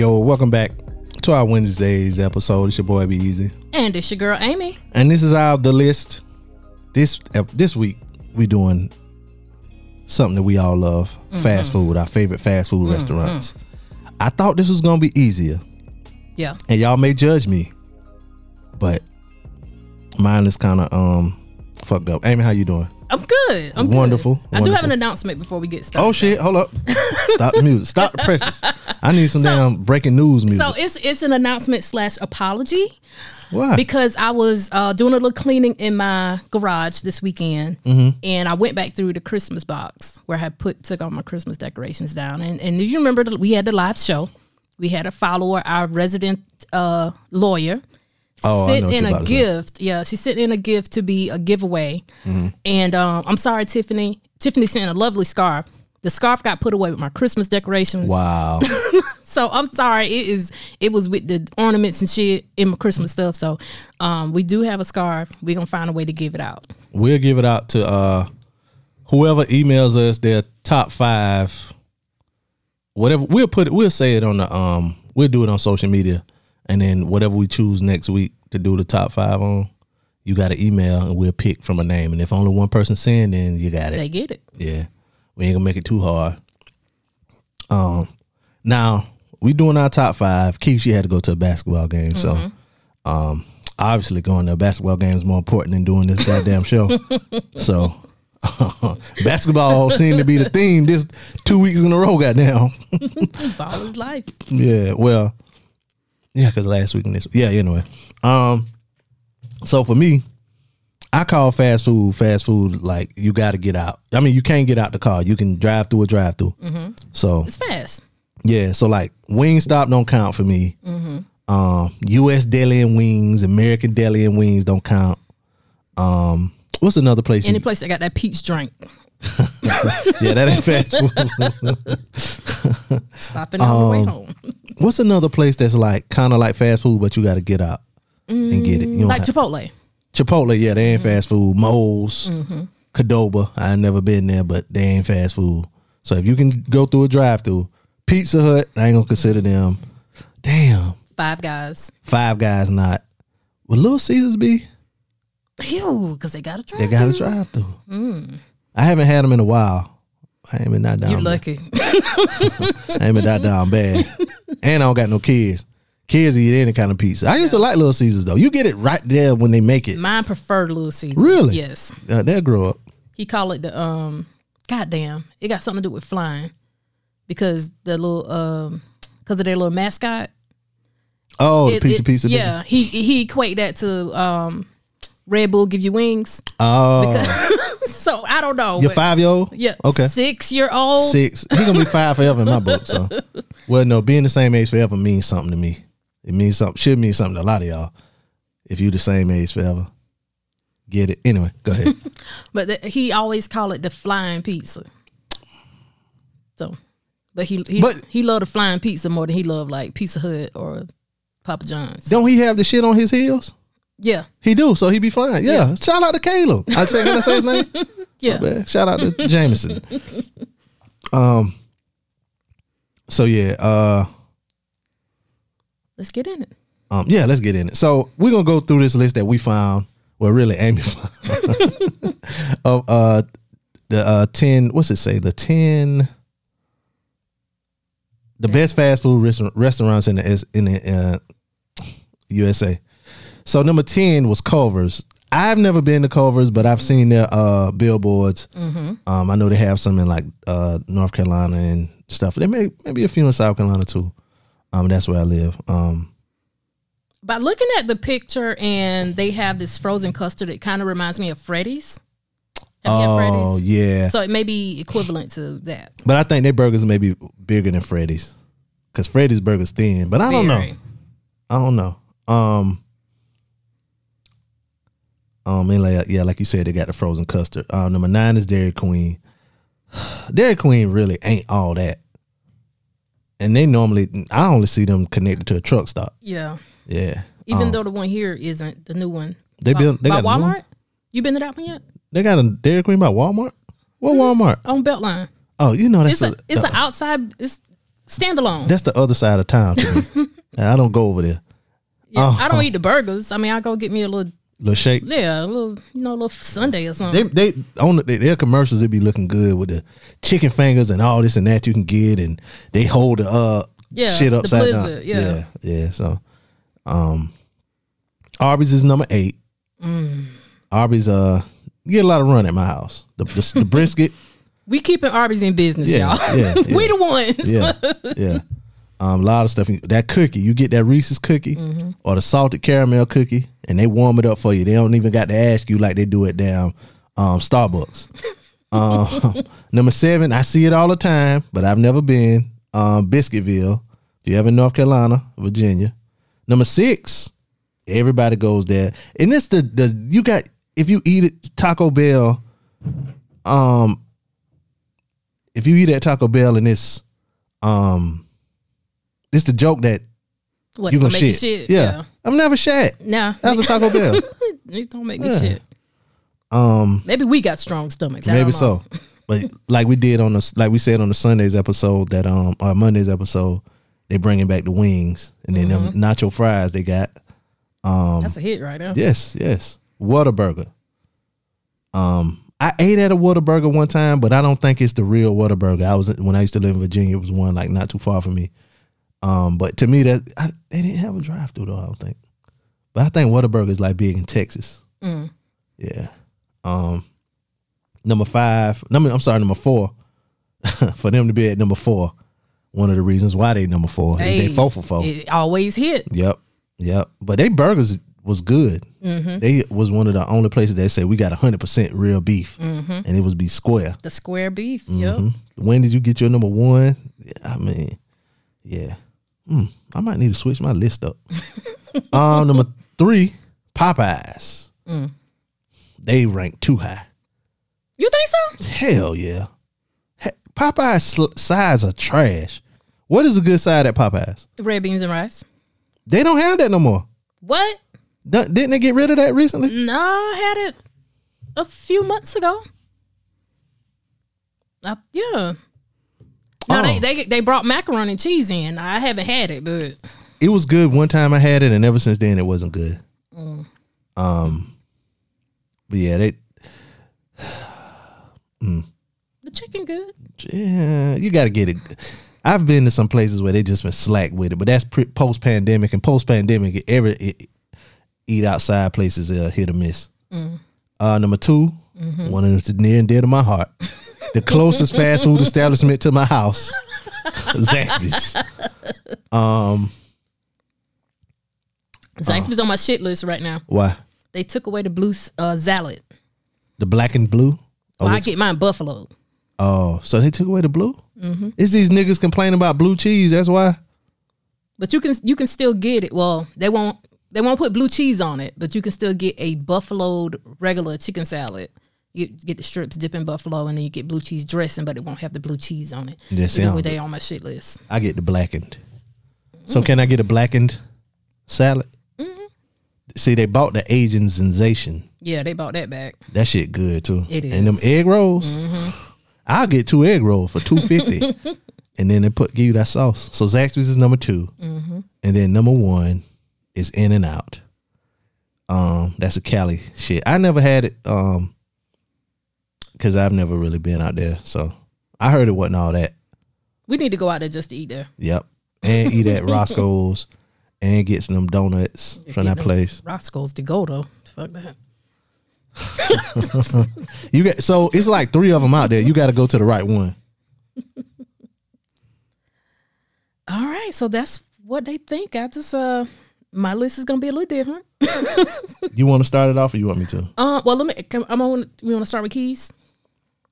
Yo, welcome back to our Wednesdays episode. It's your boy Be Easy, And it's your girl Amy. and this is our the list. This this week we doing something that we all love: fast food. Our favorite fast food restaurants. I thought this was gonna be easier, Yeah. and y'all may judge me, but mine is kind of um fucked up. Amy, how you doing? I'm good. I'm good. Wonderful, I do have an announcement before we get started. Oh shit! Hold up! Stop the music. Stop the presses. I need some damn breaking news music. So it's it's an announcement slash apology Why? because I was uh, doing a little cleaning in my garage this weekend, Mm-hmm. and I went back through the Christmas box where I had put took all my Christmas decorations down, and and you remember that we had the live show. We had a follower, our resident uh, lawyer, Oh, sent in a to say. gift. Yeah, she sent in a gift to be a giveaway. Mm-hmm. And um, I'm sorry, Tiffany. Tiffany sent a lovely scarf. The scarf got put away with my Christmas decorations. wow. So I'm sorry. It is. It was with the ornaments and shit in my Christmas stuff. So um, we do have a scarf. We're gonna find a way to give it out. we'll give it out to uh whoever emails us their top five whatever we'll put it we'll say it on the um we'll do it on social media and then whatever we choose next week to do the top five on you got an email and we'll pick from a name. And if only one person send then you got it. They get it. yeah. We ain't gonna make it too hard. Um now we doing our top five. Keys she had to go to a basketball game so um obviously going to a basketball game is more important than doing this goddamn show. So basketball seemed to be the theme this two weeks in a row goddamn. Ball is life. yeah well yeah because last week and this yeah anyway um so for me I call fast food fast food like you got to get out. I mean, you can't get out the car. You can drive through a drive through. So It's fast. yeah, so like Wingstop don't count for me. Um, U.S. Deli and Wings, American Deli and Wings don't count. Um, what's another place? Any place that got that peach drink. yeah, that ain't fast food. Stopping on the Um, way home. what's another place that's like kind of like fast food, but you got to get out and get it? You know, Like Chipotle. Chipotle, yeah, they ain't fast food. Moe's, Mm-hmm. Qdoba, I ain't never been there, but they ain't fast food. So if you can go through a drive through, Pizza Hut, I ain't gonna consider them. Damn, Five guys. Five Guys not. Would Little Caesars be? Phew, because they got a drive. They got a drive through. I haven't had them in a while. I ain't been that down. You're bad. lucky. I ain't been that down bad. and I don't got no kids. Kids eat any kind of pizza. I used to like Little Caesars though. You get it right there when they make it. Mine preferred Little Caesars. Really? Yes. Uh, they'll grow up. He called it the um goddamn. It got something to do with flying. Because the little um because of their little mascot. Oh, the It- pizza, it- pizza. pizza. Yeah. He he equate that to um Red Bull give you wings. Oh, So I don't know. your five year old. Yeah. Okay. Six year old. Six. He gonna be five forever in my book. So, well, no, being the same age forever means something to me. It means something. Should mean something to a lot of y'all. If you the same age forever, get it. Anyway, go ahead. But the, he always call it the flying pizza. So, but he he But- he loved the flying pizza more than he loved like Pizza Hut or Papa John's. Don't he have the shit on his heels? Yeah, He do. So he be fine. Yeah. Shout out to Caleb. I say, can I say his name? yeah. Shout out to Jameson. Um. So yeah. Uh. Let's get in it. Um, yeah, let's get in it. So we're gonna go through this list that we found. Well, really, Amy found of uh the uh ten. What's it say? The ten. The best fast food restaur- restaurants in the in the uh, USA. So number ten was Culver's. I've never been to Culver's, but I've seen their uh, billboards. Um, I know they have some in like uh, North Carolina and stuff. They may maybe a few in South Carolina too. Um, that's where I live. Um, By looking at the picture and they have this frozen custard, it kind of reminds me of Freddy's. Have oh yeah, So it may be equivalent to that. but I think their burgers may be bigger than Freddy's. because Freddy's Burger's thin, but I don't know. I don't know. Um, um, and like, yeah, like you said, they got the frozen custard. Uh, number nine is Dairy Queen. Dairy Queen really ain't all that, and they normally I only see them connected to a truck stop. Yeah. Yeah, Even Um, though the one here isn't the new one. They built- they by got? Walmart. You been to that one yet? they got a Dairy Queen by Walmart. What Walmart? On Beltline. Oh, you know that's It's a a, it's uh, an outside. It's standalone. that's the other side of town. I don't go over there. Yeah, I don't eat the burgers. I mean, I go get me a little, Little shake. yeah, a little, you know, a little sundae or something. They they on the, their commercials. They be looking good with the chicken fingers and all this and that you can get, and they hold the uh Yeah, shit upside down. yeah. yeah, yeah. So, um, Arby's is number eight. Mm. Arby's uh you get a lot of run at my house. The the, the brisket, we keeping Arby's in business, Yeah, y'all. yeah, yeah. we the ones. yeah, yeah. Um, a lot of stuff. That cookie, you get that Reese's cookie Mm-hmm. or the salted caramel cookie, and they warm it up for you. They don't even got to ask you like they do it down um, Starbucks. um, number seven, I see it all the time, but I've never been. Um, Biscuitville. If you ever in North Carolina, Virginia. Number six, everybody goes there, and it's the the you got if you eat it Taco Bell. Um, if you eat at Taco Bell and it's um, it's the joke that What, you gonna shit. shit? Yeah. I'm never shat Nah, after Taco Bell. it don't make me Yeah. shit. Um, Maybe we got strong stomachs. I maybe don't know. so, but like we did on the like we said on the Sundays episode that um or Mondays episode, they bringing back the wings and then them Mm-hmm. nacho fries they got. That's a hit right now. Yes, yes, Whataburger. Um, I ate at a Whataburger one time, but I don't think it's the real Whataburger. I was when I used to live in Virginia. It was one like not too far from me. Um, but to me, that I, they didn't have a drive through though. I don't think. But I think Whataburger is like big in Texas. Mm. Yeah. Um, number five. Number I'm sorry, number four. for them to be at number four, one of the reasons why they number four is they Hey, four for four. It always hit. Yep, yep. But they burgers was good. Mm-hmm. They was one of the only places that said we got hundred percent real beef, Mm-hmm. and it was be square. The square beef. Mm-hmm. Yep. When did you get your number one? I mean, yeah. Mm, I might need to switch my list up. um, number three, Popeyes. Mm. They rank too high. You think so? Hell yeah. He- Popeyes sl- sides are trash. What is a good side at Popeyes? Red beans and rice. They don't have that no more. What? Dun- Didn't they get rid of that recently? No, I had it a few months ago. Uh, yeah. No, they, Oh. they they brought macaroni and cheese in. I haven't had it, but it was good one time I had it, and ever since then it wasn't good. Mm. Um, but yeah, they the chicken good. yeah, you got to get it. I've been to some places where they just been slack with it, but that's pre- post pandemic, and post pandemic, every it, eat outside places are hit or miss. Mm. Uh, number 2 Mm-hmm. one that's near and dear to my heart, the closest fast food establishment to my house, Zaxby's. Um, Zaxby's on my shit list right now. why They took away the blue uh, salad. the black and blue? Oh, Well, I get mine buffalo. Oh, so they took away the blue? Mm-hmm. It's these niggas complaining about blue cheese. That's why. But you can you can still get it. Well, they won't they won't put blue cheese on it, but you can still get a buffaloed regular chicken salad. You get the strips dip in buffalo, and then you get blue cheese dressing, but it won't have the blue cheese on it. Yeah, see, I Either don't way, do- they on my shit list. I get the blackened. So can I get a blackened salad? Mm-hmm. See, they bought the Asian sensation. Yeah, they bought that back. That shit good too. It And them is. Mm-hmm. egg rolls. I'll get two egg rolls for two fifty, and then they put give you that sauce. So Zaxby's is number 2 Mm-hmm. and then number one is In and Out. Um, that's a Cali shit. I never had it. Um, because I've never really been out there. So I heard it wasn't all that. We need to go out there just to eat there. Yep. And eat at Roscoe's and get some donuts from that place. Roscoe's to go though. Fuck that. You got so it's like three of them out there. You got to go to the right one. All right, so that's what they think. I just uh, my list is gonna be a little different. You want to start it off, or you want me to? Uh, well, let me. Can, I'm on. We want to start with keys.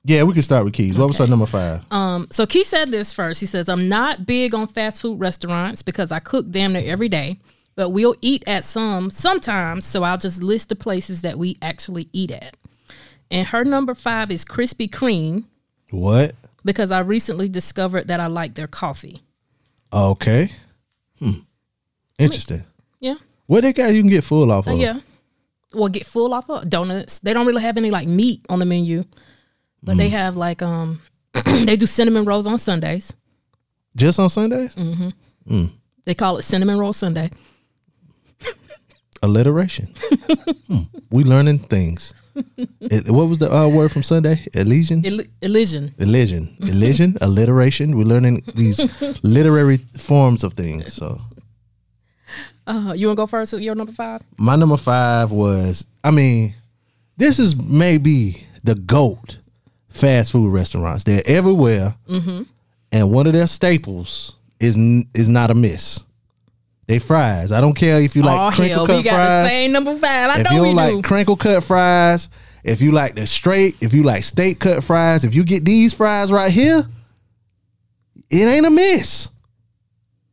Yeah, we can start with Keys. What was her number five? Um, so Keys said this first. He says, I'm not big on fast food restaurants because I cook damn near every day, but we'll eat at some sometimes. So I'll just list the places that we actually eat at. And her number five is Krispy Kreme what? because I recently discovered that I like their coffee. Okay. Hmm. Interesting. Yeah. What they got you can get full off of? Uh, yeah. Well, get full off of donuts. They don't really have any like meat on the menu, but Mm. they have like um they do cinnamon rolls on Sundays. Just on Sundays? Mm. They call it cinnamon roll Sunday. Alliteration. Hmm. We learning things. It- what was the uh, word from Sunday? Elysian? Ely- Elysian. Elision. Elision, alliteration. We're learning these literary forms of things. So Uh, you wanna go first with your number five? my number five was, I mean, this is maybe the GOAT fast food restaurants. They're everywhere. Mm-hmm. And one of their staples is is not a miss. They fries. I don't care if you like oh crinkle hell, cut we got fries. the same number five. I if know you don't like do. crinkle cut fries, if you like the straight, if you like steak cut fries, if you get these fries right here, it ain't a miss.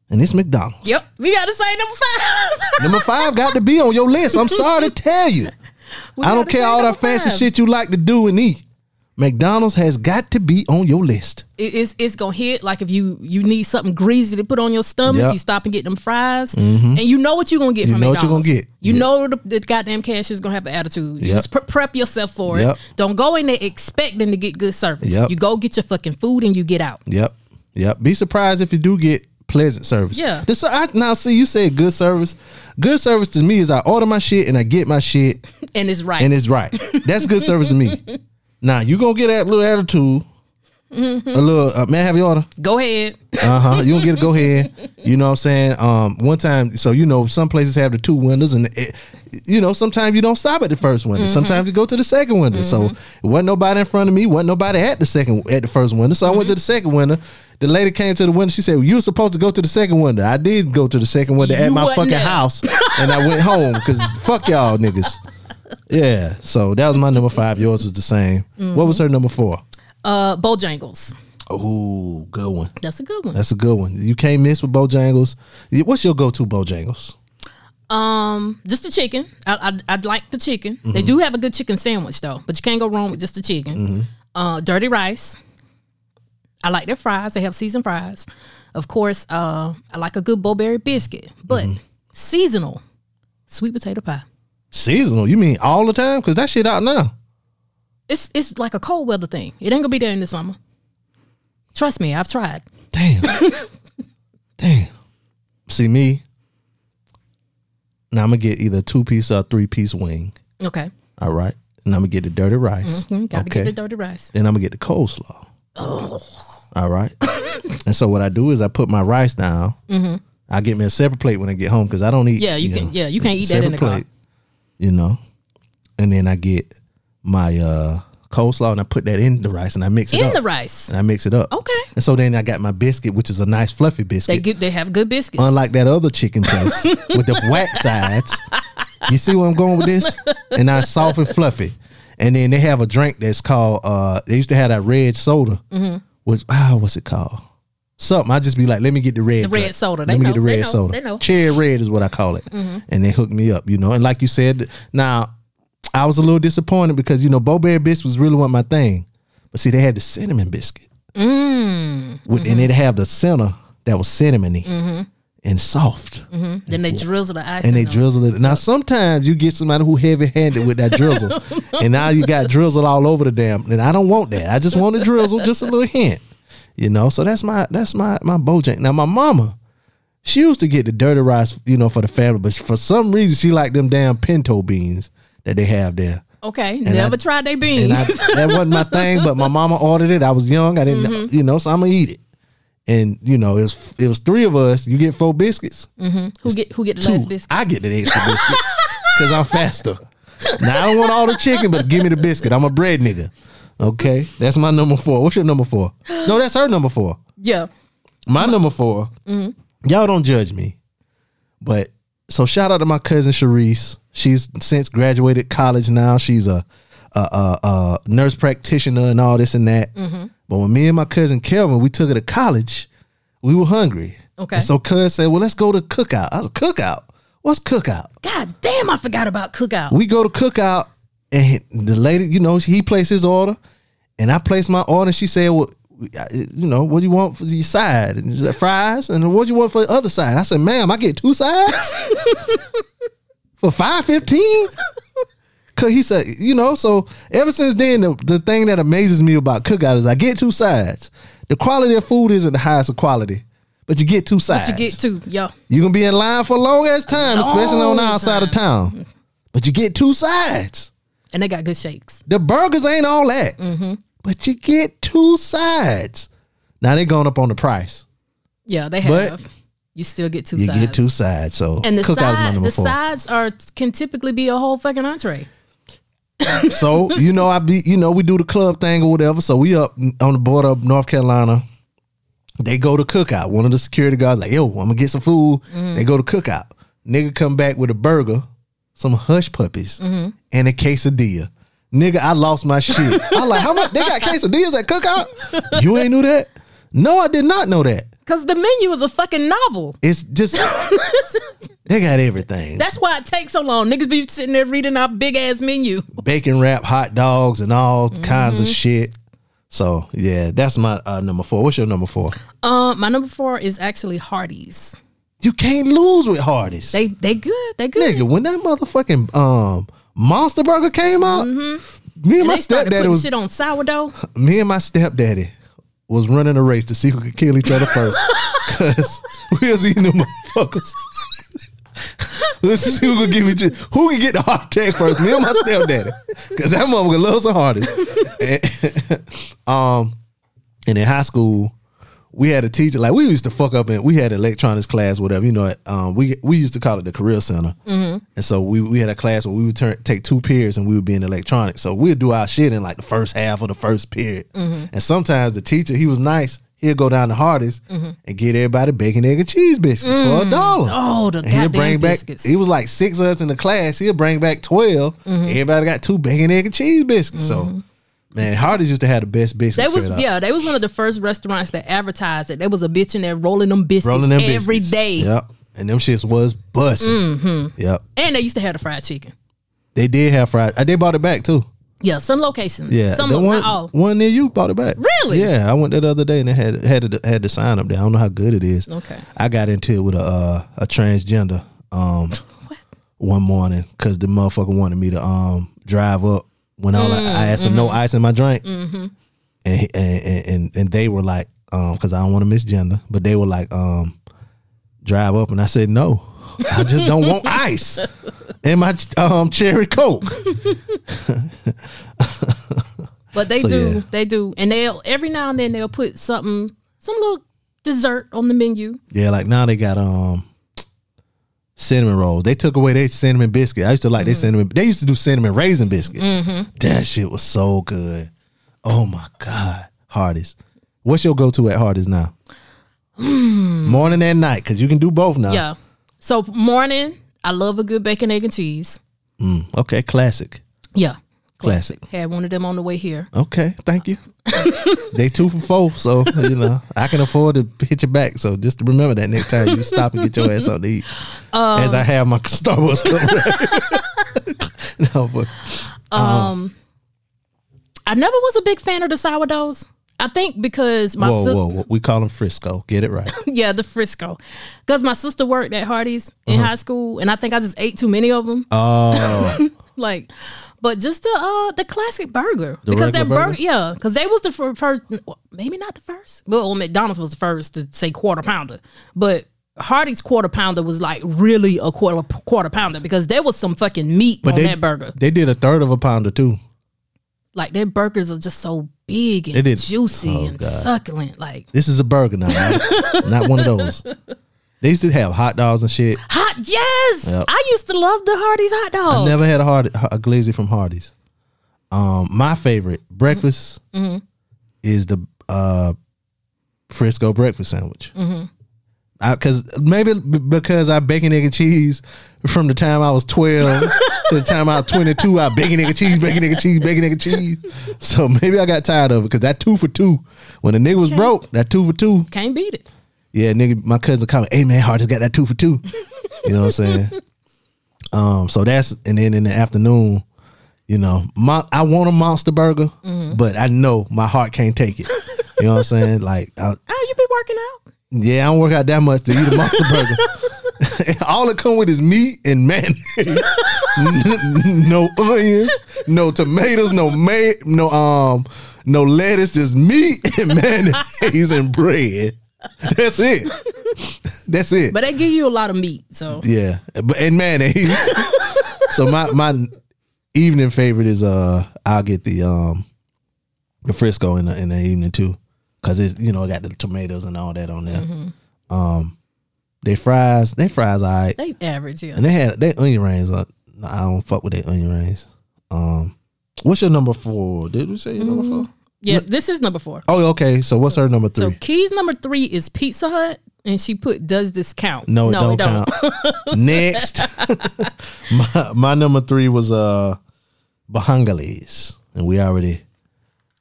And it's McDonald's. Yep, we got the same number five. Number five got to be on your list. I'm sorry to tell you. We I don't care all that fancy shit you like to do and eat. McDonald's has got to be on your list. It- it's it's gonna hit like if you you need something greasy to put on your stomach, Yep. you stop and get them fries, mm-hmm. and you know what you're gonna get You from know what you're gonna McDonald's. get. You Yeah. know the, the goddamn cashier is gonna have an attitude. Yep. Just pre- prep yourself for Yep. it. Don't go in there expecting to get good service. Yep. You go get your fucking food and you get out. Yep. Yep. Be surprised if you do get pleasant service. Yeah. This, I, now, see, you said good service. Good service to me is I order my shit and I get my shit And it's right. and it's right. That's good service to me. Now, you to get that little attitude. Mm-hmm. A little, uh, man, have your order? go ahead. Uh huh. You don't get to go ahead. You know what I'm saying? Um, one time, so you know, some places have the two windows, and it, you know, sometimes you don't stop at the first window. Sometimes you go to the second window. So it wasn't nobody in front of me, wasn't nobody at the second at the first window. So I went to the second window. The lady came to the window. She said, well, "You were supposed to go to the second window." I did go to the second window at my fucking there. house, and I went home because fuck y'all niggas. Yeah. So that was my number five. Yours was the same. What was her number four? Uh, Bojangles. Oh, good one. That's a good one. That's a good one. You can't miss with Bojangles. What's your go-to Bojangles? Um, just the chicken. I, I I'd like the chicken. They Mm-hmm. do have a good chicken sandwich though, but you can't go wrong with just the chicken. Mm-hmm. Uh, dirty rice. I like their fries. They have seasoned fries. Of course, uh, I like a good Bo-Berry biscuit, but Mm-hmm. seasonal sweet potato pie. Seasonal? You mean all the time? Because that shit out now. It's it's like a cold weather thing. It ain't gonna be there in the summer. Trust me, I've tried. Damn. Damn. See me. Now I'm gonna get either two piece or three piece wing. Okay, All right. And I'm gonna get the dirty rice. mm, gotta okay. get the dirty rice. Then I'm gonna get the coleslaw. All right. and so what I do is I put my rice down. I get me a separate plate when I get home because I don't eat. Mm-hmm. Yeah, you can. know, Yeah, you can't eat that in the separate car. You know, and then I get my uh coleslaw and I put that in the rice and I mix it In up. the rice. and I mix it up. Okay. And so then I got my biscuit, which is a nice fluffy biscuit. They get they have good biscuits. Unlike that other chicken place with the whack sides. You see where I'm going with this? And I soft and fluffy. And then they have a drink that's called uh they used to have that red soda. Mm-hmm. Which ah, what's it called? Something. I just be like, let me get the red. The red drink. soda. Let They me get the know. They red know. soda. They know. Mm-hmm. Cherry red is what I call it. And they hooked me up, you know. And like you said, now I was a little disappointed because you know Bo-Berry biscuit was really what my thing, but see they had the cinnamon biscuit, Mm. with, and it have the center that was cinnamony and soft, Then they drizzle the ice. and they them. drizzle it. Now sometimes you get somebody who heavy handed with that drizzle, and now you got drizzle all over the damn. And I don't want that. I just want a drizzle, just a little hint, you know. So that's my that's my my Bojank. Now my mama. She used to get the dirty rice, you know, for the family, but for some reason she liked them damn pinto beans that they have there. Okay, never I- tried they beans. And I, that wasn't my thing, but my mama ordered it. I was young. I didn't, Mm-hmm. you know, so I'm gonna eat it. And you know, it was it was three of us. You get four biscuits. who get who get the Two. last biscuit? I get the extra biscuit because I'm faster. Now I don't want all the chicken, but give me the biscuit. I'm a bread nigga. Okay, that's my number four. What's your number four? No, that's her number four. Yeah. My number 4 Mm-hmm. Y'all don't judge me, but so shout out to my cousin Sharice. She's since graduated college now. She's a a, a, a nurse practitioner and all this and that. Mm-hmm. But when me and my cousin Kelvin, we took her to college, we were hungry. Okay. And so cuz said, well, let's go to cookout. I was cookout. What's cookout? God damn, I forgot about cookout. We go to cookout and the lady, you know, he placed his order and I placed my order. And she said, well, you know, what do you want for your side? And said, fries. And what do you want for the other side? I said, ma'am, I get two sides for five fifteen. Cause he said, you know, so ever since then, the, the thing that amazes me about cookout is I get two sides. The quality of food isn't the highest of quality, but you get two sides. you get two, yo. You can be in line for a long ass time, especially on the Long outside of town. But you get two sides. And they got good shakes. The burgers ain't all that, Mm-hmm. but you get two sides. Now they going up on the price. Yeah, they have. But you still get two You sides. get two sides. So And the cookout is my side, the four. sides are can typically be a whole fucking entree. So you know, I be you know we do the club thing or whatever. So we up on the border of North Carolina. They go to cookout. One of the security guards like, yo, I'm gonna get some food. Mm-hmm. They go to cookout. Nigga come back with a burger, some hush puppies, Mm-hmm. and a quesadilla. Nigga, I lost my shit. I like how much they got quesadillas at cookout. You ain't knew that? No, I did not know that. Cause the menu is a fucking novel. It's just they got everything. That's why it takes so long. Niggas be sitting there reading our big ass menu. bacon wrap hot dogs and all kinds Mm-hmm. of shit. So yeah, that's my uh, number four. What's your number four? Uh, my number four is actually Hardee's. You can't lose with Hardee's. They they good. They good. Nigga, when that motherfucking um Monster Burger came out, me and, Mm-hmm. And my stepdaddy was shit on sourdough. me and my stepdaddy was running a race to see who could kill each other first. Cause we was eating them motherfuckers. Let's see who could give each who can get the heart attack first. Me and my stepdaddy. Cause that motherfucker loves the Hardee's. And, um and in high school, we had a teacher like we used to fuck up and we had electronics class, whatever. You know, um, we we used to call it the career center, mm-hmm. and so we we had a class where we would turn take two periods and we would be in electronics. So we'd do our shit in like the first half of the first period, mm-hmm. and sometimes the teacher he was nice. He'll go down to Hardee's mm-hmm. and get everybody bacon, egg, and cheese biscuits for a mm. dollar. Oh, the And he'll goddamn bring back. biscuits. It was like six of us in the class. He'll bring back 12 Everybody got two bacon, egg, and cheese biscuits. So, man, Hardee's used to have the best biscuits. They was yeah, they was one of the first restaurants that advertised it. There was a bitch in there rolling them biscuits rolling them every biscuits. day. Yep, and them shits was busting. Mm-hmm. Yep, And they used to have the fried chicken. they did have fried. uh, They bought it back too. Yeah, some locations. Yeah, some the one not all. one near you bought it back. Really? Yeah, I went there the other day and they had had had the sign up there. I don't know how good it is. Okay. I got into it with a uh, a transgender um one morning because the motherfucker wanted me to um drive up when I, like, I asked for Mm-hmm. no ice in my drink, and, he- and and and they were like um because I don't want to misgender, but they were like um drive up and I said no. I just don't want ice in my um cherry coke. But they So, do, yeah. they do, and they'll every now and then they'll put something, some little dessert on the menu. Yeah, like now they got um cinnamon rolls. They took away their cinnamon biscuit. I used to like Mm-hmm. their cinnamon. They used to do cinnamon raisin biscuit. That shit was so good. Oh my god, Hardee's. What's your go to at Hardee's now? Morning and night, because you can do both now. Yeah. So morning, I love a good bacon, egg, and cheese. Mm, okay, classic. Yeah. Classic. Had one of them on the way here. Okay, thank you. they two for four, so you know I can afford to hit you back. So just remember that next time you stop and get your ass something to eat. Um, As I have my Starbucks cup. no, but um, um, I never was a big fan of the sourdoughs. I think because my whoa, sis- whoa, whoa, we call them Frisco. Get it right. yeah, the Frisco, because my sister worked at Hardee's in Uh-huh. high school, and I think I just ate too many of them. Oh, like, but just the uh the classic burger because that burger, burger? yeah, because they was the fir- first, maybe not the first. Well, McDonald's was the first to say quarter pounder, but Hardee's quarter pounder was like really a quarter quarter pounder because there was some fucking meat on they that burger. They did a third of a pounder too. Like their burgers are just so big and juicy Oh, and God. succulent. Like This is a burger now, right? not one of those. They used to have hot dogs and shit. hot, yes. Yep. I used to love the Hardee's hot dogs. I never had a hard a glazzy from Hardee's. Um, my favorite breakfast Mm-hmm. is the uh, Frisco breakfast sandwich. Mm-hmm. Because maybe because I bacon egg and cheese from the time I was twelve to the time I was twenty two. I bacon egg and cheese, bacon egg and cheese, bacon egg and cheese. So maybe I got tired of it because that two for two. When the nigga was broke, that two for two. Can't beat it. Yeah, nigga, my cousin me, hey man, just got that two for two. You know what I'm saying? Um, so that's and then in the afternoon, you know, my I want a monster burger, but I know my heart can't take it. You know what I'm saying? Like, I, Oh, you be working out? yeah, I don't work out that much to eat a monster burger. All it come with is meat and mayonnaise. No onions, no tomatoes, no may, no um, no lettuce, just meat and mayonnaise and bread. That's it. That's it. But they give you a lot of meat, so Yeah, but and mayonnaise. so my my evening favorite is uh I'll get the um the Frisco in the in the evening too because it's you know it got the tomatoes and all that on there. Um, they fries they fries all right, they average, yeah. and they had they onion rings. Uh, I don't fuck with their onion rings. Um, what's your number four? Did we say your number four? Yeah, this is number four. Oh, okay. So what's her number three? So? Keys number three is Pizza Hut, and she put does this count? No, it don't, count. Next, my, my number three was uh Bahangales, and we already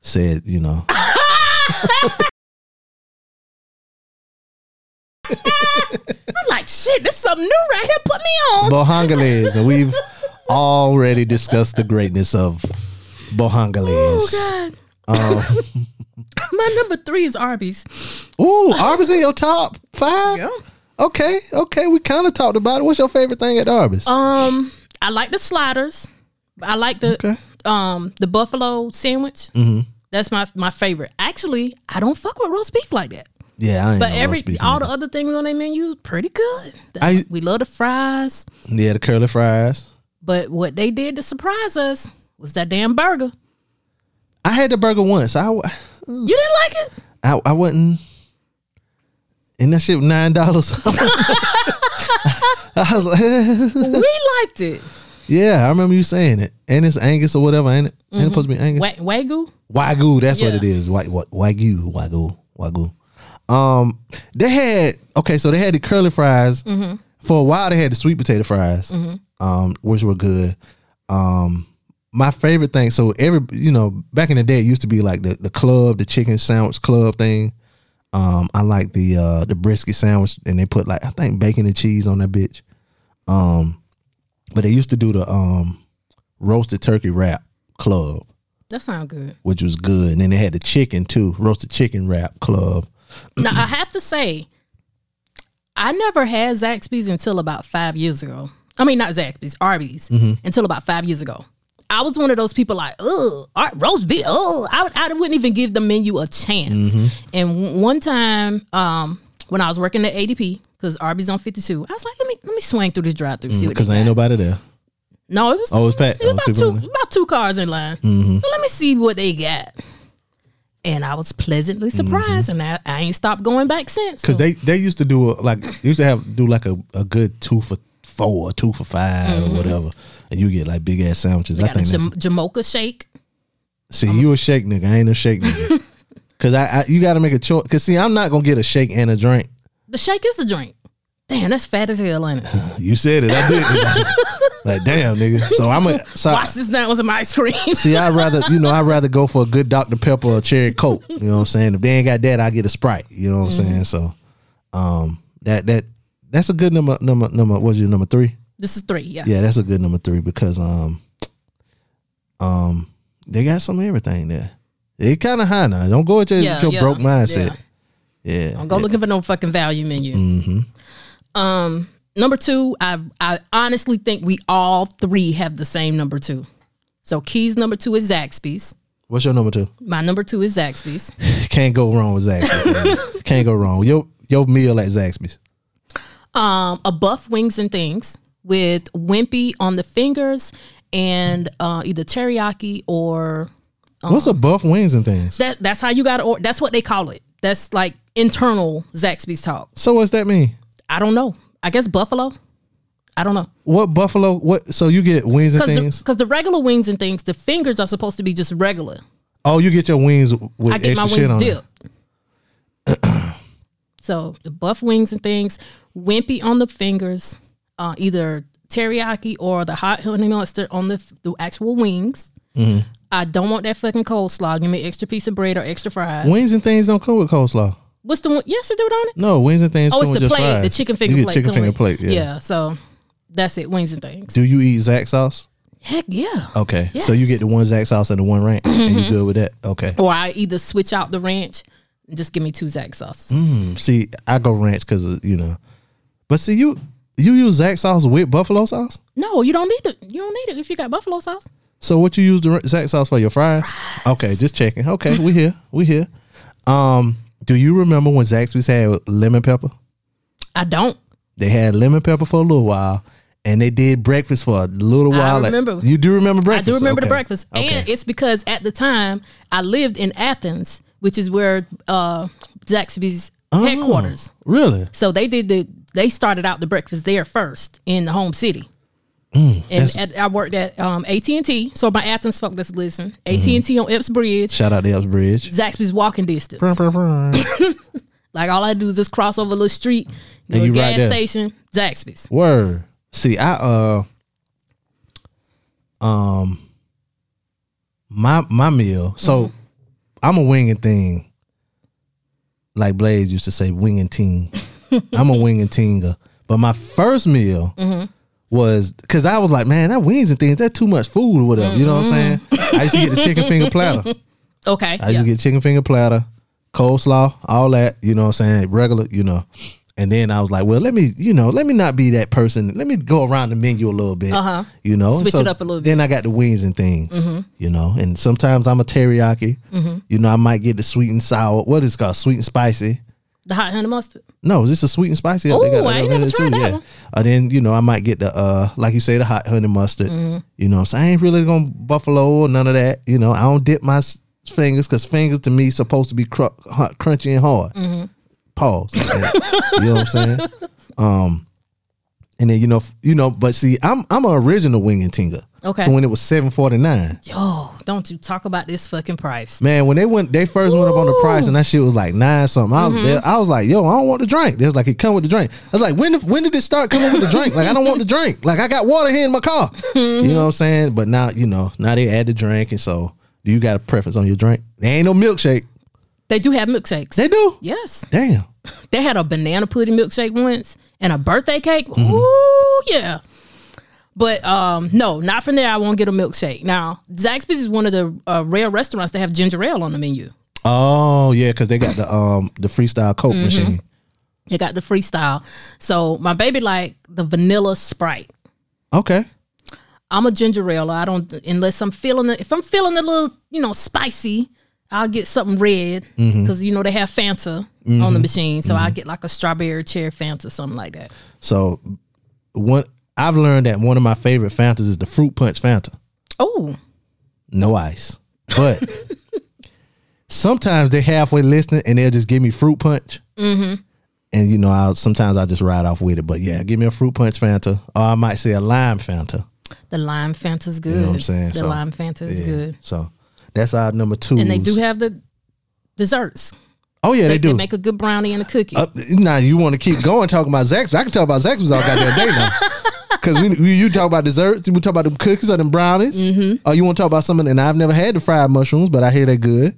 said, you know, I'm like, shit, this is something new right here. Put me on. Bahangales, and we've already discussed the greatness of Bahangales. Oh God. Um, My number three is Arby's. ooh, Arby's in your top five? Yeah. Okay, okay, we kind of talked about it. What's your favorite thing at Arby's? Um, I like the sliders. I like the Okay. um the buffalo sandwich. Mm-hmm. That's my my favorite. Actually, I don't fuck with roast beef like that. yeah, I ain't But every roast beef all either. the other things on their menu pretty good. I- we love the fries. yeah, the curly fries. But what they did to surprise us was that damn burger. I had the burger once. I, You didn't like it? I, I wasn't. And that shit was nine dollars. I was like, we liked it. yeah, I remember you saying it. And it's Angus or whatever, ain't it? Ain't it supposed to be Angus? Wa- Wagyu. Wagyu, that's what it is. Wa- wa- Wagyu, Wagyu, Wagyu. Um, they had okay, so they had the curly fries. Mm-hmm. For a while, they had the sweet potato fries, um, which were good. Um, my favorite thing. So every you know, back in the day, it used to be like the the club, the chicken sandwich club thing. Um, I like the uh the brisket sandwich, and they put like I think bacon and cheese on that bitch. Um, but they used to do the um roasted turkey wrap club That sounds good. which was good. And then they had the chicken too, roasted chicken wrap club. now I have to say, I never had Zaxby's until about five years ago. I mean, not Zaxby's, Arby's, Mm-hmm. until about five years ago. I was one of those people like, oh, roast beef, oh, I, I wouldn't even give the menu a chance. Mm-hmm. And one time, um, when I was working at ADP, because Arby's on 52, I was like, let me let me swing through this drive through, see what we got. Because ain't got. nobody there. No, it was, Oh, it's packed. it was Oh, about two, about two cars in line. Mm-hmm. So let me see what they got. And I was pleasantly surprised, and I, I ain't stopped going back since. Because So- they, they used to do a, like they used to have do like a, a good two for four, two for 5 or whatever, and you get like big ass sandwiches. I Mm-hmm. think. that- Jam- Jamocha shake. see, you a shake nigga. I ain't a shake nigga. Because I, I you got to make a choice. Because see, I'm not gonna get a shake and a drink. The shake is a drink. Damn, that's fat as hell, ain't it? You said it. I did. like, like, damn, nigga. So I'm a. So Wash this down with some ice cream. See, I'd rather, you know, I'd rather go for a good Dr. Pepper or cherry coke. You know what I'm saying? If they ain't got that, I get a Sprite. You know what I'm saying? So, um, that that that's a good number. Number number. What's your number three? this is three, yeah. Yeah, that's a good number three because um, um, they got some of everything there. It kind of high now. Don't go with your, Yeah, your yeah, broke mindset. yeah. Yeah. Don't go looking for no fucking value menu. Mm-hmm. Um, number two, I I honestly think we all three have the same number two. So Keys number two is Zaxby's. What's your number two? My number two is Zaxby's. Can't go wrong with Zaxby's. Can't go wrong. Your your meal at Zaxby's. Um, a buff wings and things with wimpy on the fingers and uh, either teriyaki or What's a buff wings and things? that. That's how you got to. That's what they call it. That's like internal Zaxby's talk. So what's that mean? I don't know. I guess buffalo. I don't know. What buffalo? What? So you get wings and things? Because the, the regular wings and things, the fingers are supposed to be just regular. oh, you get your wings with I get extra my shit wings on dipped. So the buff wings and things, wimpy on the fingers, uh, either teriyaki or the hot honey mustard on the the actual wings. Mm-hmm. I don't want that fucking coleslaw. Give me an extra piece of bread or extra fries. Wings and things don't come with coleslaw. What's the one? Yes, to do it on it. No, wings and things Oh, it's the plate, fries. the chicken finger you get plate. chicken finger plate. Yeah. So that's it. Wings and things. Do you eat Zax sauce? Heck yeah. Okay, so you get the one Zax sauce and the one ranch, and you good with that? Okay. Or I either switch out the ranch and just give me two Zax sauce. Mm, see, I go ranch because you know, but see you you use Zax sauce with buffalo sauce. No, you don't need it. You don't need it if you got buffalo sauce. So what you use the Zax sauce for your fries? Okay, just checking. Okay, we here, we here. Um, do you remember when Zaxby's had lemon pepper? I don't. They had lemon pepper for a little while, and they did breakfast for a little I while. Like- remember. you do remember breakfast? I do remember the breakfast, Okay. and it's because at the time I lived in Athens, which is where uh, Zaxby's Oh, headquarters. Really? So they did the. They started out the breakfast there first in the home city. Mm, and at, I worked at um, AT and T. So my Athens folk that's listen, AT and T on Epps Bridge, Shout out to Epps Bridge. Zaxby's walking distance. Like all I do is just cross over a little street, to you right gas station, Zaxby's. Word. See, I uh um my my meal. So Mm-hmm. I'm a winging thing. Like Blaze used to say, winging ting. I'm a wing and tinga. But my first meal Mm-hmm. was because I was like, man, that wings and things, that's too much food or whatever. You know what I'm saying? I used to get the chicken finger platter. Okay, I used Mm-hmm. yeah. to get chicken finger platter, coleslaw, all that, you know what I'm saying? Regular, you know. And then I was like, well, let me, you know, let me not be that person. Let me go around the menu a little bit. Uh-huh. You know, Switch it up a little bit. Then I got the wings and things, Mm-hmm. you know, and sometimes I'm a teriyaki. You know, I might get the sweet and sour. What is it called? Sweet and spicy. The hot honey mustard. No, is this a sweet and spicy? Ooh, They got that I ain't never tried that yeah. one. Uh, then you know I might get the uh, like you say, the hot honey mustard. Mm-hmm. You know, so I ain't really gonna buffalo or none of that. You know, I don't dip my fingers because fingers to me supposed to be cr- crunchy and hard. Mm-hmm. Pause. you know what I'm saying? Um, and then you know, you know, but see, I'm I'm an original wing and tinga. Okay. So when it was seven forty nine, Yo, don't you talk about this fucking price. man, when they went, they first went up on the price, and that shit was like nine something. I was Mm-hmm. there. I was like, yo, I don't want the drink. They was like, it come with the drink. I was like, when when did it start coming with the drink? Like, I don't want the drink. Like, I got water here in my car. You know what I'm saying? But now, you know, now they add the drink, and so do you got a preference on your drink? There ain't no milkshake. They do have milkshakes. They do. yes. Damn. They had a banana pudding milkshake once and a birthday cake. Mm-hmm. Ooh, yeah. But um, no, not from there. I won't get a milkshake. Now, Zaxby's is one of the uh, rare restaurants that have ginger ale on the menu. Oh yeah, because they got the um the freestyle Coke Mm-hmm. machine. They got the freestyle. So my baby like the vanilla Sprite. Okay. I'm a ginger ale. I don't unless I'm feeling it. If I'm feeling a little, you know, spicy, I'll get something red Mm-hmm. because you know they have Fanta on the machine. So I get like a strawberry cherry Fanta, something like that. So one, I've learned that one of my favorite Fantas is the fruit punch Fanta. Oh, no ice. But sometimes they're halfway listening and they'll just give me fruit punch. Mm-hmm. And you know, I'll sometimes I just ride off with it. But yeah, give me a fruit punch Fanta, or I might say a lime Fanta. the lime Fanta's good. You know what I'm saying? The So, lime Fanta is yeah. good, So that's our number two. and they do have the desserts. Oh yeah, they, They, do. they make a good brownie and a cookie. Uh, now you want to keep going talking about Zaxby's? I can talk about Zaxby's all goddamn day now. Because we, we, you talk about desserts, we talk about them cookies or them brownies. Mm-hmm. Oh, you want to talk about something? And I've never had the fried mushrooms, but I hear they're good.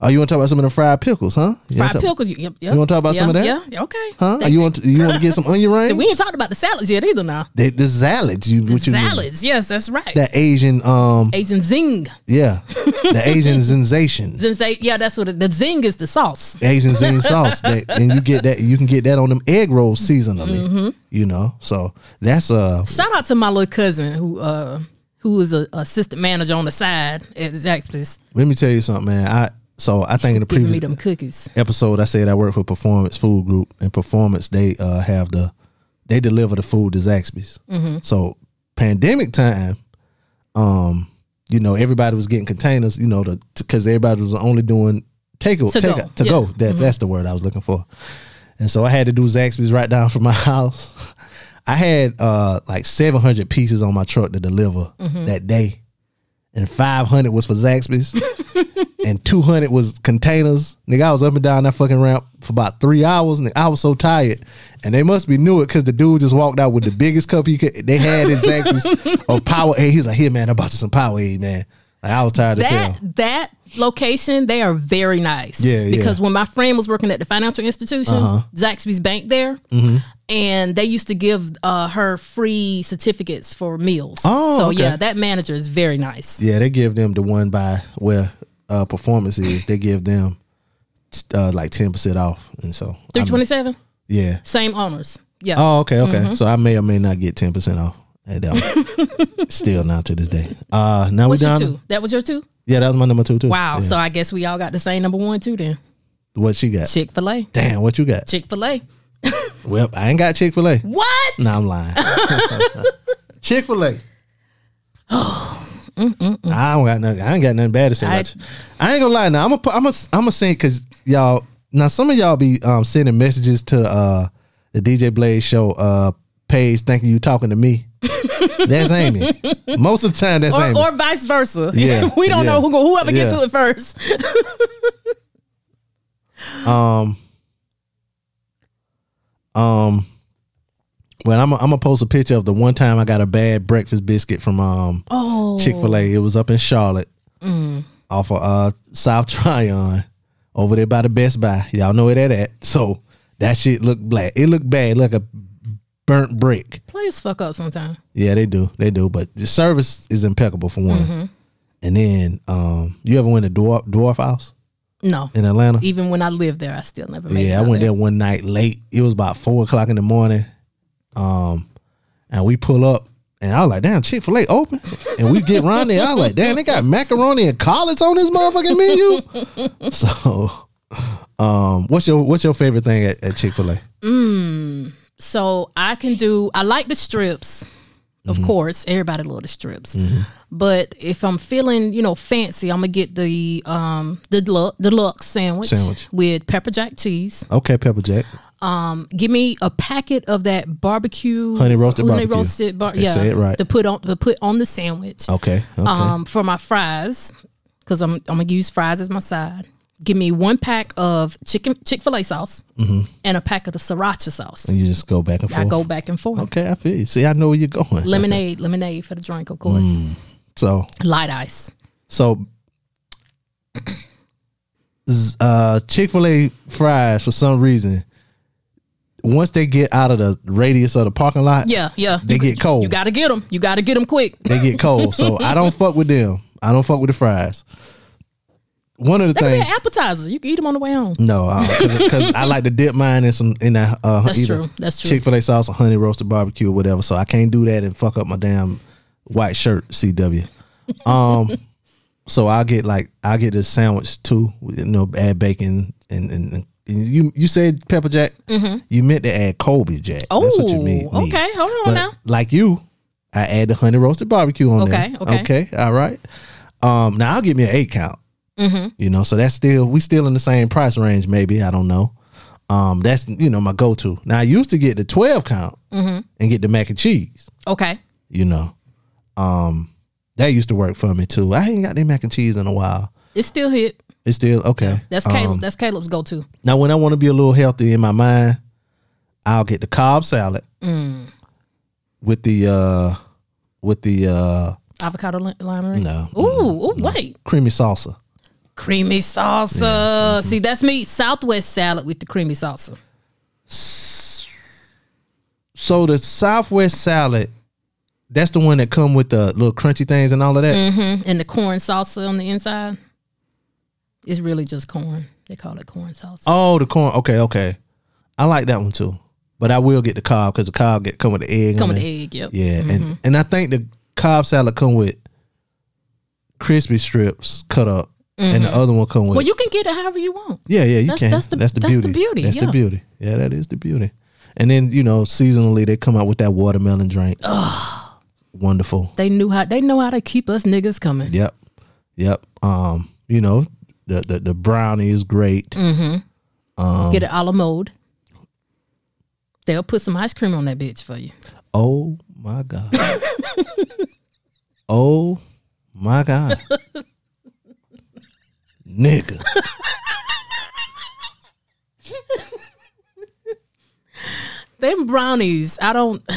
Oh, you want to talk about some of the fried pickles, huh? You Fried talk- pickles. Yep, yep. You wanna talk about yeah, some of that? Yeah, yeah, okay. Huh? They- you want to, you want to get some onion rings? we ain't talked about the salads yet either. Now the, the salads. You what you mean? salads. Yes, that's right. That Asian, um, Asian zing. yeah, the Asian sensation, Since yeah, that's what it, the zing is. The sauce. Asian zing sauce, that, and you get that. You can get that on them egg rolls seasonally. Mm-hmm. You know, so that's uh Shout out to my little cousin who uh who is a assistant manager on the side at Zaxby's. Let me tell you something, man. I so I think in the previous episode I said I work for Performance Food Group, and Performance they uh have the they deliver the food to Zaxby's. Mm-hmm. So pandemic time, um, you know everybody was getting containers, you know, the because everybody was only doing take To take go, to yeah. go. That that's the word I was looking for. And so I had to do Zaxby's right down from my house. I had uh like seven hundred pieces on my truck to deliver Mm-hmm. that day, and five hundred was for Zaxby's. and 200 was containers. Nigga, I was up and down that fucking ramp for about three hours. Nigga, I was so tired. And they must be new it because the dude just walked out with the biggest cup he could, they had in Zaxby's of Powerade. He's like, here, man, I bought you some Powerade, man. Like, I was tired as that hell. that location they are very nice Yeah, yeah. because when my friend was working at the financial institution Uh-huh. zaxby's bank there Mm-hmm. and they used to give uh, her free certificates for meals Oh, so okay. yeah that manager is very nice Yeah, they give them the one by where uh, performance is. They give them uh, like 10% off. And so, 327 yeah. same owners yeah Oh, okay, okay. Mm-hmm. So I may or may not get 10% off. at that. Still now to this day. Uh, now what's we done. two that was your two Yeah, that was my number two too. wow Yeah. so i guess we all got the same number one too then what she got? chick-fil-a Damn, what you got? chick-fil-a Well, I ain't got Chick Fil A. what Nah, I'm lying. Chick Fil A. I don't got nothing. I ain't got nothing bad to say. I- about you. I ain't gonna lie. Now I'm gonna I'm gonna I'm gonna say because y'all now some of y'all be um, sending messages to uh, the DJ Blaze show uh, page thinking you talking to me. that's Amy. Most of the time, that's or, Amy. or vice versa Yeah, we don't yeah, know who whoever gets yeah. to it first Um, um, well, I'm gonna post a picture of the one time I got a bad breakfast biscuit from um oh Chick Fil A. It was up in Charlotte, off of uh South Tryon, over there by the Best Buy. Y'all know where that at. So that shit looked black. It looked bad, like a burnt brick. players fuck up sometimes Yeah, they do, they do. But the service is impeccable for one. And then, um, you ever went to Dwarf, Dwarf House no in Atlanta? even when i lived there i still never made it Yeah, I went there one night late. It was about four o'clock in the morning. Um, and we pull up, and I was like, "Damn, Chick Fil A open." And we get around there. I was like, "Damn, they got macaroni and collards on this motherfucking menu." so, um, what's your what's your favorite thing at, at Chick Fil A? Mm, so I can do. I like the strips, of Mm-hmm. course. Everybody love the strips. But if I'm feeling, you know, fancy, I'm gonna get the um the deluxe, deluxe sandwich, Sandwich. with pepper jack cheese. Okay, pepper jack. Um, Give me a packet of that barbecue Honey roasted honey barbecue. roasted bar- yeah, say it right. to put on to put on the sandwich. Okay, okay. Um, for my fries, because I'm I'm gonna use fries as my side. Give me one pack of chicken Chick Fil A sauce and a pack of the sriracha sauce. and you just go back and forth. I go back and forth. Okay, I feel you. See, I know where you're going. lemonade, lemonade for the drink, of course. So, Light ice. So, uh, Chick Fil A fries for some reason, once they get out of the radius of the parking lot, Yeah, yeah. They you, get cold. You got to get them. You got to get them quick. they get cold. So I don't fuck with them. I don't fuck with the fries. One of the They things, appetizer. You can eat them on the way home. no, because I like to dip mine in some in that uh, That's true. That's true. Chick Fil A sauce or honey roasted barbecue or whatever. So I can't do that and fuck up my damn white shirt. CW. Um, so I get like I get the sandwich too. with, You know, add bacon and and, and you you said pepper jack. You meant to add Colby jack. That's what you Oh, mean. need. okay. Hold on But now. like you, I add the honey roasted barbecue on Okay, there. okay. Okay. All right. Um, now I'll give me an eight count. Mm-hmm. You know, so that's still we still in the same price range. Maybe I don't know. Um, that's you know my go to. Now I used to get the twelve count Mm-hmm. and get the mac and cheese. Okay. You know, um, that used to work for me too. I ain't got any mac and cheese in a while. It still hit. It's still okay. That's Caleb. Um, That's Caleb's go to. now when I want to be a little healthy in my mind, I'll get the Cobb salad Mm. with the uh with the uh Avocado li- lime no Ooh, ooh, wait. creamy salsa. Creamy salsa. Mm-hmm. See, that's me. Southwest salad with the creamy salsa. So the Southwest salad, that's the one that come with the little crunchy things and all of that. Mm-hmm. And the corn salsa on the inside. It's really just corn. They call it corn salsa. Oh, the corn. Okay, okay. I like that one too. But I will get the Cobb because the Cobb get come with the egg. Come with the egg, yep. Yeah, and and I think the Cobb salad come with crispy strips cut up, and the other one come with. Well, you can get it however you want. yeah, yeah, you that's- can. that's the- that's the that's the beauty. beauty, That's yeah. the beauty. Yeah, that is the beauty. And then you know, seasonally they come out with that watermelon drink. Oh, Wonderful. They knew how they know how to keep us niggas coming. Yep. Yep. Um, you know, the the, the brownie is great. Mm. Um, Get it a la mode. They'll put some ice cream on that bitch for you. Oh my God. oh my God. nigga. Them brownies, I don't.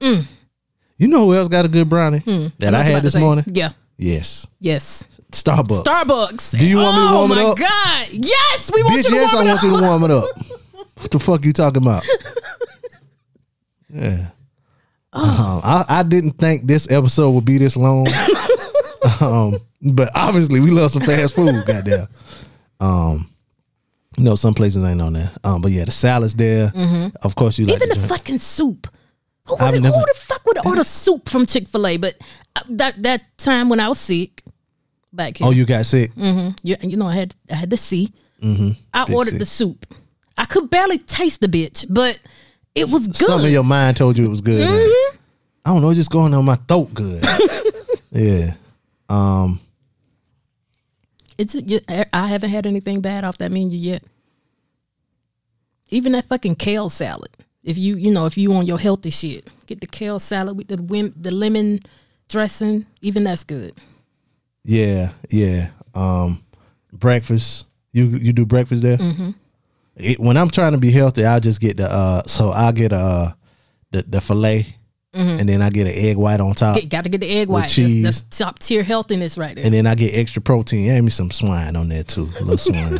You know who else got a good brownie that Hmm. I had this morning? Yeah. Yes, Yes. Starbucks. Starbucks. Do you want me to oh warm it up? Oh my up? God. Yes, we want Bitch, you to yes, warm I it want you to warm it up. what the fuck you talking about? Yeah. Oh. Uh, I, I didn't think this episode would be this long. um, but obviously we love some fast food, goddamn. Um, you know, some places ain't on there. Um, but yeah, the salad's there. Of course you like Mm-hmm. Even the the fucking soup. Who, would, never- who the fuck would order soup from Chick Fil A? But uh, that that time when I was sick, back here, Oh, you got sick? you, you know, I had I had the C. I Mm-hmm. Big ordered C. the soup. I could barely taste the bitch, but it was good. Some of your mind told you it was good. Mm-hmm. I don't know, it's just going on my throat good. yeah. Um, It's you- I haven't had anything bad off that menu yet. Even that fucking kale salad. If you you know if you on your healthy shit, get the kale salad with the wim, the lemon dressing. Even that's good. Yeah, yeah. Um, breakfast. You you do breakfast there? Mm-hmm. It, when I'm trying to be healthy, I just get the uh. So I get uh the the fillet, and then I get an egg white on top, Got to get the egg white. That's, cheese. that's top tier healthiness right there. and then I get extra protein. Add me some swine on there too, a little swine.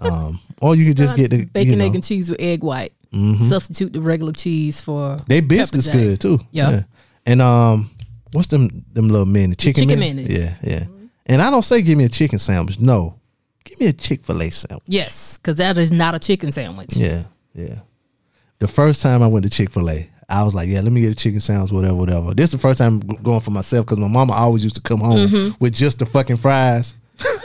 um, or you could just get the bacon, you know, Mm-hmm. egg, and cheese with egg white. Substitute the regular cheese for They biscuits good too. Yeah. And um, what's them them little mini chicken, chicken mini? minis. Yeah, yeah. And I don't say give me a chicken sandwich. No, give me a Chick Fil A sandwich. Yes, because that is not a chicken sandwich. Yeah, yeah. The first time I went to Chick Fil A, I was like, yeah, let me get a chicken sandwich, whatever, whatever. This is the first time going for myself because my mama always used to come home Mm-hmm. with just the fucking fries.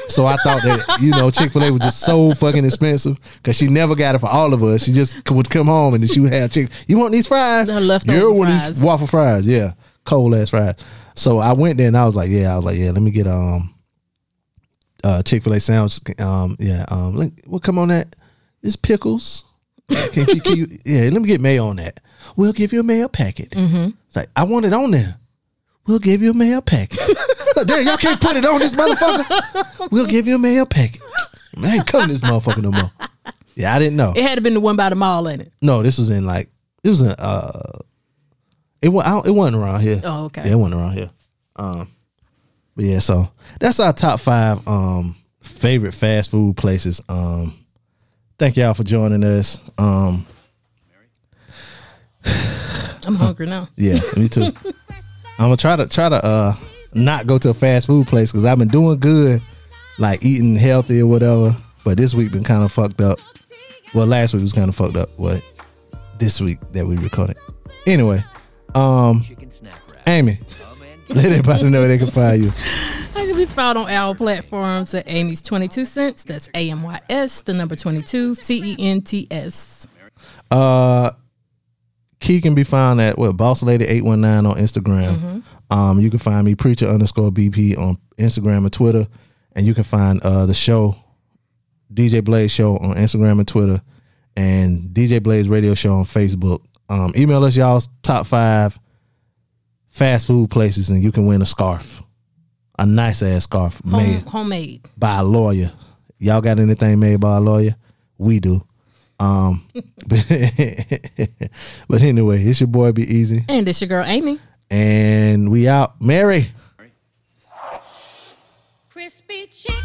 So I thought that you know Chick Fil A was just so fucking expensive because she never got it for all of us. She just would come home and then she would have chicken. You want these fries? The leftover Yeah, I want these waffle fries. Yeah, cold ass fries. So I went there and I was like, yeah, I was like, yeah, let me get um uh Chick Fil A sandwich. Um, yeah, um, what come on that? It's pickles. Can, can- can you- yeah, let me get mayo on that. We'll give you a mail packet. Mm-hmm. It's like I want it on there. We'll give you a mail packet. Like, damn, y'all can't put it on this motherfucker. We'll give you a mayo packet. Man, I ain't coming this motherfucker no more. Yeah, I didn't know. It had to been the one by the mall, in it? No, this was in like it was in uh it was it wasn't around here. Oh, okay. Yeah, it wasn't around here. Um but yeah, so that's our top five um favorite fast food places. Um thank y'all for joining us. Um I'm hungry now. yeah, me too. I'm gonna try to try to uh not go to a fast food place because I've been doing good, like eating healthy or whatever. But this week been kind of fucked up. Well, last week was kind of fucked up. What this week that we recorded. Anyway, um, Amy, let everybody know where they can find you. I can be found on our platforms at Amy's 22 Cents. That's A M Y S, the number 22, C E N T S. Uh, Key can be found at what Boss Lady eight one nine on Instagram. Um, you can find me Preacher underscore BP on Instagram and Twitter, and you can find uh the show DJ Blaze Show on Instagram and Twitter, and DJ Blaze Radio Show on Facebook. Um, email us y'all's top five fast food places, and you can win a scarf, a nice ass scarf Home, made homemade. by a lawyer. Y'all got anything made by a lawyer? We do. Um, but, but anyway, it's your boy Be Easy, And it's your girl Amy. and we out. Mary. Crispy chicken,